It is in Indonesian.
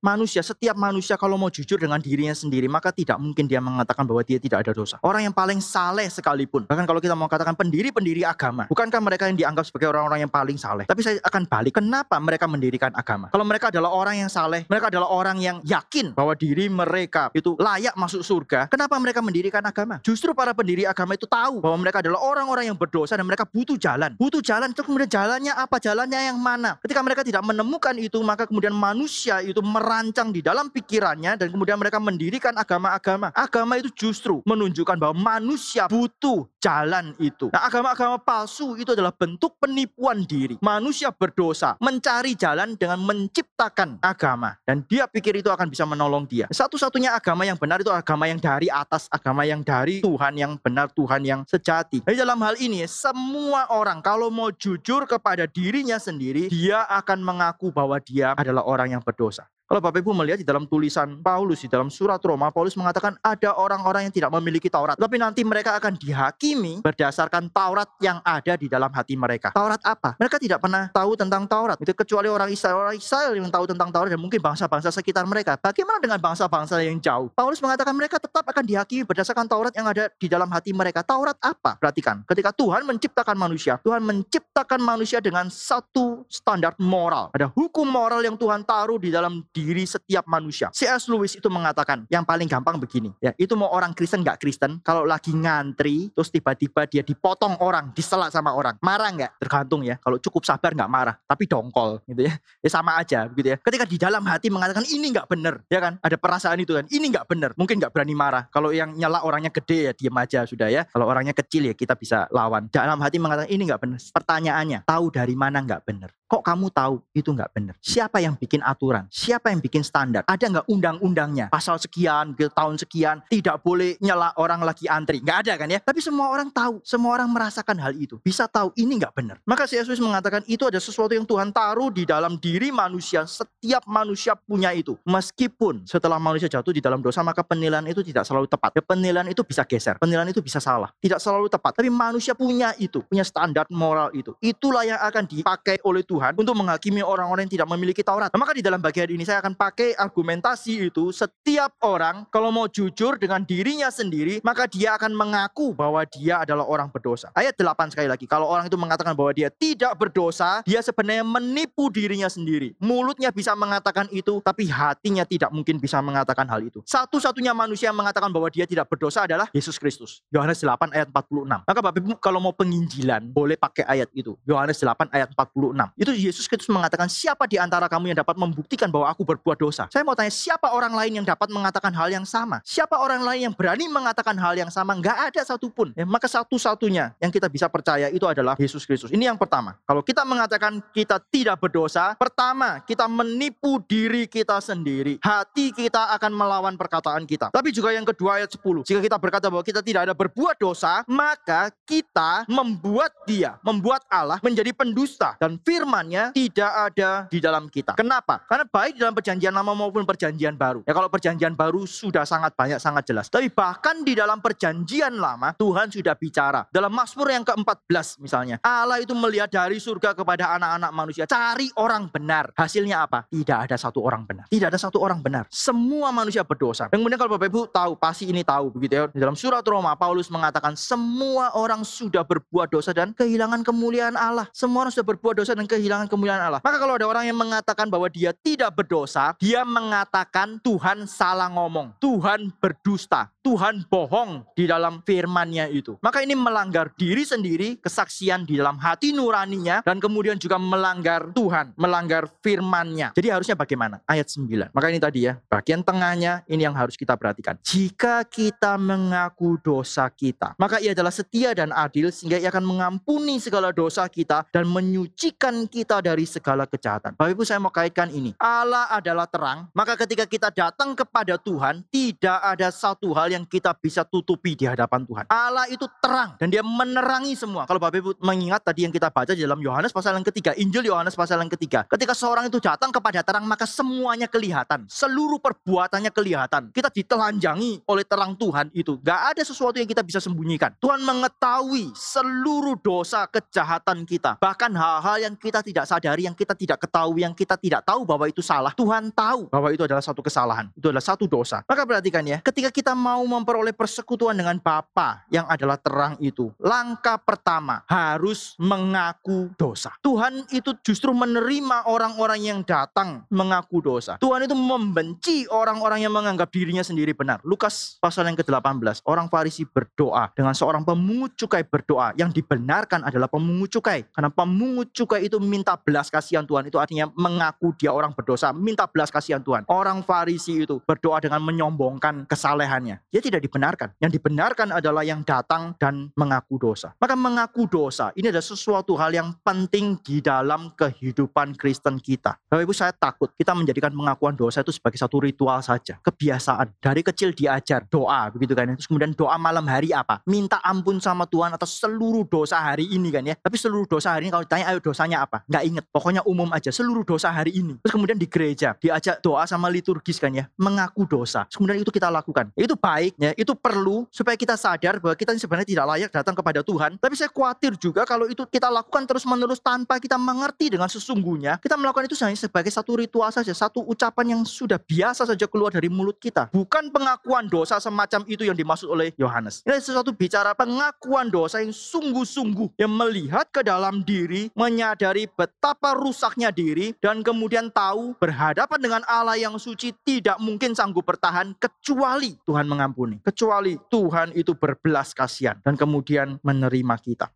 manusia, setiap manusia kalau mau jujur dengan dirinya sendiri, maka tidak mungkin dia mengatakan bahwa dia tidak ada dosa. Orang yang paling saleh sekalipun, bahkan kalau kita mau katakan pendiri-pendiri agama, bukankah mereka yang dianggap sebagai orang-orang yang paling saleh? Tapi saya akan balik, kenapa mereka mendirikan agama? Kalau mereka adalah orang yang saleh, mereka adalah orang yang yakin bahwa diri mereka itu layak masuk surga, kenapa mereka mendirikan agama? Justru para pendiri agama itu tahu bahwa mereka adalah orang-orang yang berdosa dan mereka butuh jalan. Butuh jalan itu kemudian jalannya apa? Jalannya yang mana? Ketika mereka tidak menemukan itu, maka kemudian manusia itu merancang di dalam pikirannya dan kemudian mereka mendirikan agama-agama. Agama itu justru menunjukkan bahwa manusia butuh jalan itu. Nah, agama-agama palsu itu adalah bentuk penipuan diri. Manusia berdosa, mencari jalan dengan menciptakan agama dan dia pikir itu akan bisa menolong dia. Satu-satunya agama yang benar itu agama yang dari atas, agama yang dari Tuhan yang benar, Tuhan yang sejati. Jadi dalam hal ini semua orang kalau mau jujur kepada dirinya sendiri, dia akan mengaku bahwa dia adalah orang yang berdosa. Kalau Bapak Ibu melihat di dalam tulisan Paulus di dalam surat Roma, Paulus mengatakan ada orang-orang yang tidak memiliki Taurat, tapi nanti mereka akan dihakimi berdasarkan Taurat yang ada di dalam hati mereka. Taurat apa? Mereka tidak pernah tahu tentang Taurat. Itu kecuali orang Israel, orang Israel yang tahu tentang Taurat dan mungkin bangsa-bangsa sekitar mereka. Bagaimana dengan bangsa-bangsa yang jauh? Paulus mengatakan mereka tetap akan dihakimi berdasarkan Taurat yang ada di dalam hati mereka. Taurat apa? Perhatikan, ketika Tuhan menciptakan manusia, Tuhan menciptakan manusia dengan satu standar moral. Ada hukum moral yang Tuhan taruh di dalam diri setiap manusia. C.S. Lewis itu mengatakan yang paling gampang begini, ya itu mau orang Kristen nggak Kristen, kalau lagi ngantri terus tiba-tiba dia dipotong orang, disela sama orang, marah nggak? Tergantung ya. Kalau cukup sabar nggak marah, tapi dongkol gitu ya. Ya sama aja gitu ya. Ketika di dalam hati mengatakan ini nggak bener, ya kan? Ada perasaan itu kan, ini nggak bener, mungkin nggak berani marah. Kalau yang nyala orangnya gede ya diam aja sudah ya. Kalau orangnya kecil ya kita bisa lawan. Dalam hati mengatakan ini nggak bener. Pertanyaannya, tahu dari mana nggak bener? Kok kamu tahu itu nggak bener? Siapa yang bikin aturan? Siapa yang bikin standar? Ada nggak undang-undangnya? Pasal sekian, tahun sekian, tidak boleh nyela orang lagi antri. Nggak ada kan ya? Tapi semua orang tahu, semua orang merasakan hal itu. Bisa tahu ini nggak bener. Maka si Yesus mengatakan itu ada sesuatu yang Tuhan taruh di dalam diri manusia. Setiap manusia punya itu. Meskipun setelah manusia jatuh di dalam dosa, maka penilaian itu tidak selalu tepat. Ya, penilaian itu bisa geser, penilaian itu bisa salah. Tidak selalu tepat. Tapi manusia punya itu, punya standar moral itu. Itulah yang akan dipakai oleh Tuhan untuk menghakimi orang-orang yang tidak memiliki Taurat. Nah, maka di dalam bagian ini saya akan pakai argumentasi itu setiap orang kalau mau jujur dengan dirinya sendiri, maka dia akan mengaku bahwa dia adalah orang berdosa. Ayat 8 sekali lagi, kalau orang itu mengatakan bahwa dia tidak berdosa, dia sebenarnya menipu dirinya sendiri. Mulutnya bisa mengatakan itu, tapi hatinya tidak mungkin bisa mengatakan hal itu. Satu-satunya manusia yang mengatakan bahwa dia tidak berdosa adalah Yesus Kristus. Yohanes 8 ayat 46. Maka Bapak Ibu kalau mau penginjilan, boleh pakai ayat itu. Yohanes 8 ayat 46. Itu Yesus Kristus mengatakan, siapa di antara kamu yang dapat membuktikan bahwa aku berbuat dosa? Saya mau tanya, siapa orang lain yang dapat mengatakan hal yang sama? Siapa orang lain yang berani mengatakan hal yang sama? Enggak ada satupun. Ya, maka satu-satunya yang kita bisa percaya itu adalah Yesus Kristus. Ini yang pertama. Kalau kita mengatakan kita tidak berdosa, pertama, kita menipu diri kita sendiri. Hati kita akan melawan perkataan kita. Tapi juga yang kedua ayat 10. Jika kita berkata bahwa kita tidak ada berbuat dosa, maka kita membuat dia, membuat Allah menjadi pendusta. Dan firman firmannya tidak ada di dalam kita. Kenapa? Karena baik dalam perjanjian lama maupun perjanjian baru. Ya kalau perjanjian baru sudah sangat banyak, sangat jelas. Tapi bahkan di dalam perjanjian lama, Tuhan sudah bicara. Dalam Mazmur yang ke-14 misalnya. Allah itu melihat dari surga kepada anak-anak manusia. Cari orang benar. Hasilnya apa? Tidak ada satu orang benar. Tidak ada satu orang benar. Semua manusia berdosa. Dan kemudian kalau Bapak Ibu tahu, pasti ini tahu begitu ya. Dalam surat Roma, Paulus mengatakan semua orang sudah berbuat dosa dan kehilangan kemuliaan Allah. Semua orang sudah berbuat dosa dan kehilangan kemuliaan Allah. Maka kalau ada orang yang mengatakan bahwa dia tidak berdosa, dia mengatakan Tuhan salah ngomong, Tuhan berdusta, Tuhan bohong di dalam firman-Nya itu. Maka ini melanggar diri sendiri, kesaksian di dalam hati nuraninya dan kemudian juga melanggar Tuhan, melanggar firman-Nya. Jadi harusnya bagaimana? Ayat 9. Maka ini tadi ya, bagian tengahnya ini yang harus kita perhatikan. Jika kita mengaku dosa kita, maka ia adalah setia dan adil sehingga ia akan mengampuni segala dosa kita dan menyucikan kita dari segala kejahatan. Bapak Ibu saya mau kaitkan ini. Allah adalah terang, maka ketika kita datang kepada Tuhan, tidak ada satu hal yang kita bisa tutupi di hadapan Tuhan. Allah itu terang dan dia menerangi semua. Kalau Bapak Ibu mengingat tadi yang kita baca di dalam Yohanes pasal yang ketiga, Injil Yohanes pasal yang ketiga. Ketika seorang itu datang kepada terang maka semuanya kelihatan. Seluruh perbuatannya kelihatan. Kita ditelanjangi oleh terang Tuhan itu. Gak ada sesuatu yang kita bisa sembunyikan. Tuhan mengetahui seluruh dosa kejahatan kita. Bahkan hal-hal yang kita tidak sadari, yang kita tidak ketahui, yang kita tidak tahu bahwa itu salah. Tuhan tahu bahwa itu adalah satu kesalahan. Itu adalah satu dosa. Maka perhatikan ya, ketika kita mau memperoleh persekutuan dengan Bapa yang adalah terang itu, langkah pertama harus mengaku dosa. Tuhan itu justru menerima orang-orang yang datang mengaku dosa. Tuhan itu membenci orang-orang yang menganggap dirinya sendiri benar. Lukas pasal yang ke-18, orang Farisi berdoa dengan seorang pemungut cukai berdoa. Yang dibenarkan adalah pemungut cukai. Karena pemungut cukai itu minta belas kasihan Tuhan. Itu artinya mengaku dia orang berdosa, minta belas kasihan Tuhan. Orang Farisi itu berdoa dengan menyombongkan kesalehannya. Dia tidak dibenarkan. Yang dibenarkan adalah yang datang dan mengaku dosa. Maka mengaku dosa ini adalah sesuatu hal yang penting di dalam kehidupan Kristen kita. Bapak Ibu saya takut kita menjadikan pengakuan dosa itu sebagai satu ritual saja. Kebiasaan. Dari kecil diajar doa begitu kan. Terus kemudian doa malam hari apa? Minta ampun sama Tuhan atas seluruh dosa hari ini kan ya. Tapi seluruh dosa hari ini kalau ditanya ayo dosanya apa? Nggak inget. Pokoknya umum aja. Seluruh dosa hari ini. Terus kemudian di gereja diajak doa sama liturgis kan ya. Mengaku dosa. Terus kemudian itu kita lakukan. Itu baik ya. Itu perlu supaya kita sadar bahwa kita sebenarnya tidak layak datang kepada Tuhan. Tapi saya khawatir juga kalau itu kita lakukan terus menerus tanpa kita mengerti dengan sesungguhnya. Kita melakukan itu hanya sebagai satu ritual saja. Satu ucapan yang sudah biasa saja keluar dari mulut kita. Bukan pengakuan dosa semacam itu yang dimaksud oleh Yohanes. Ini sesuatu bicara pengakuan dosa yang sungguh-sungguh. Yang melihat ke dalam diri, menyadari betapa rusaknya diri. Dan kemudian tahu berhadapan dengan Allah yang suci tidak mungkin sanggup bertahan kecuali Tuhan mengampuni. Kecuali Tuhan itu berbelas kasihan dan kemudian menerima kita.